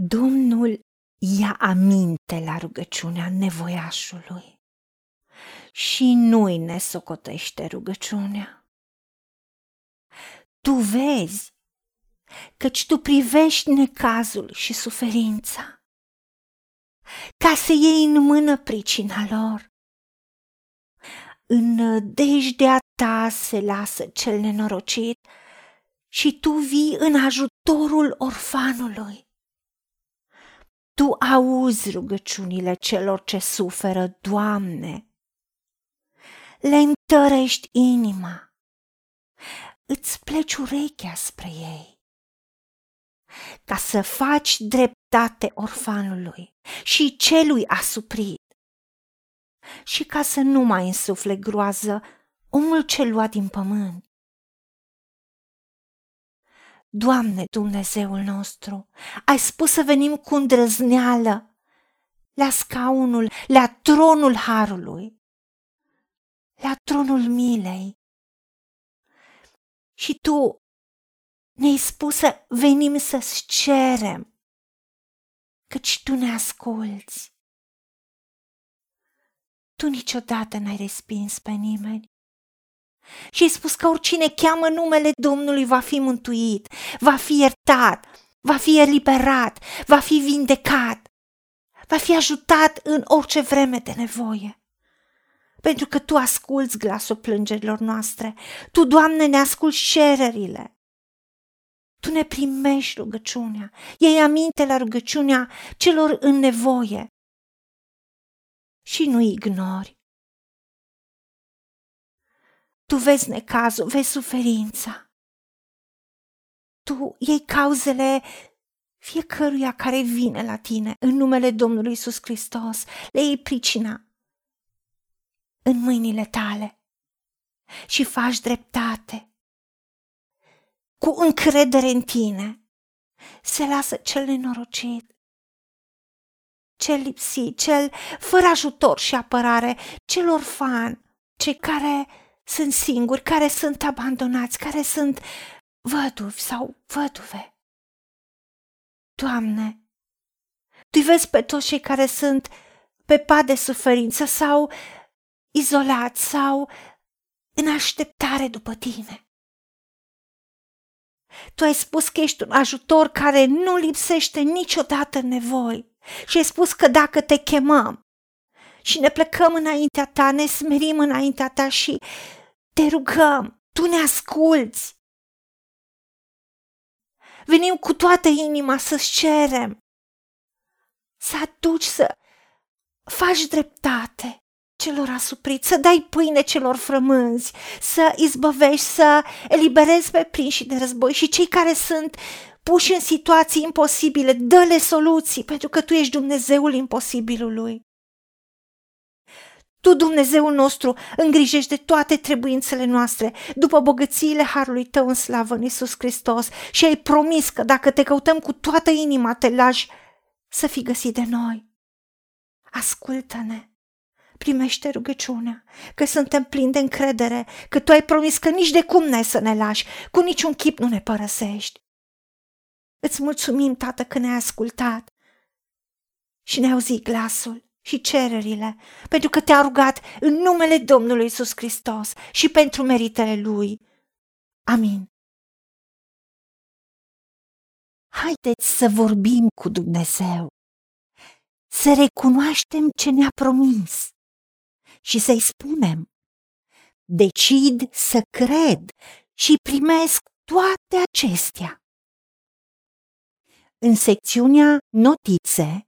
Domnul ia aminte la rugăciunea nevoiașului și nu-i ne socotește rugăciunea. Tu vezi, căci tu privești necazul și suferința, ca să iei în mână pricina lor. În dejdea ta se lasă cel nenorocit și tu vii în ajutorul orfanului. Tu auzi rugăciunile celor ce suferă, Doamne. Le întărești inima. Îți pleci urechea spre ei. Ca să faci dreptate orfanului și celui asuprit. Și ca să nu mai însufle groază omul cel luat din pământ. Doamne Dumnezeul nostru, ai spus să venim cu îndrăzneală la scaunul, la tronul harului, la tronul milei. Și tu ne-ai spus să venim să-ți cerem, căci tu ne asculți. Tu niciodată n-ai respins pe nimeni și ai spus că oricine cheamă numele Domnului va fi mântuit, va fi iertat, va fi eliberat, va fi vindecat, va fi ajutat în orice vreme de nevoie. Pentru că Tu asculți glasul plângerilor noastre, Tu, Doamne, ne asculți cererile. Tu ne primești rugăciunea, iei aminte la rugăciunea celor în nevoie și nu ignori tu vezi necazul, vezi suferința. Tu iei cauzele fiecăruia care vine la tine în numele Domnului Isus Hristos, le iei pricina în mâinile tale și faci dreptate. Cu încredere în tine se lasă cel nenorocit, cel lipsit, cel fără ajutor și apărare, cel orfan, cei care sunt singuri, care sunt abandonați, care sunt văduvi sau văduve. Doamne, Tu vezi pe toți cei care sunt pe pad de suferință sau izolați sau în așteptare după Tine. Tu ai spus că ești un ajutor care nu lipsește niciodată în nevoi și ai spus că dacă te chemăm și ne plecăm înaintea ta, ne smerim înaintea ta și te rugăm, tu ne asculți. Venim cu toată inima să-ți cerem, să aduci, să faci dreptate celor asupriți, să dai pâine celor frămânzi, să izbăvești, să eliberezi pe prinși de război și cei care sunt puși în situații imposibile, dă-le soluții, pentru că Tu ești Dumnezeul imposibilului. Tu, Dumnezeul nostru, îngrijești de toate trebuințele noastre, după bogățiile harului tău în slavă în Iisus Hristos și ai promis că dacă te căutăm cu toată inima, te lași să fii găsit de noi. Ascultă-ne, primește rugăciunea, că suntem plini de încredere, că tu ai promis că nici de cum n-ai să ne lași, cu niciun chip nu ne părăsești. Îți mulțumim, Tată, că ne-ai ascultat și ne-ai auzit glasul și cererile, pentru că te-a rugat în numele Domnului Isus Hristos și pentru meritele Lui. Amin. Haideți să vorbim cu Dumnezeu, să recunoaștem ce ne-a promis și să-i spunem, decid să cred și primesc toate acestea. În secțiunea Notițe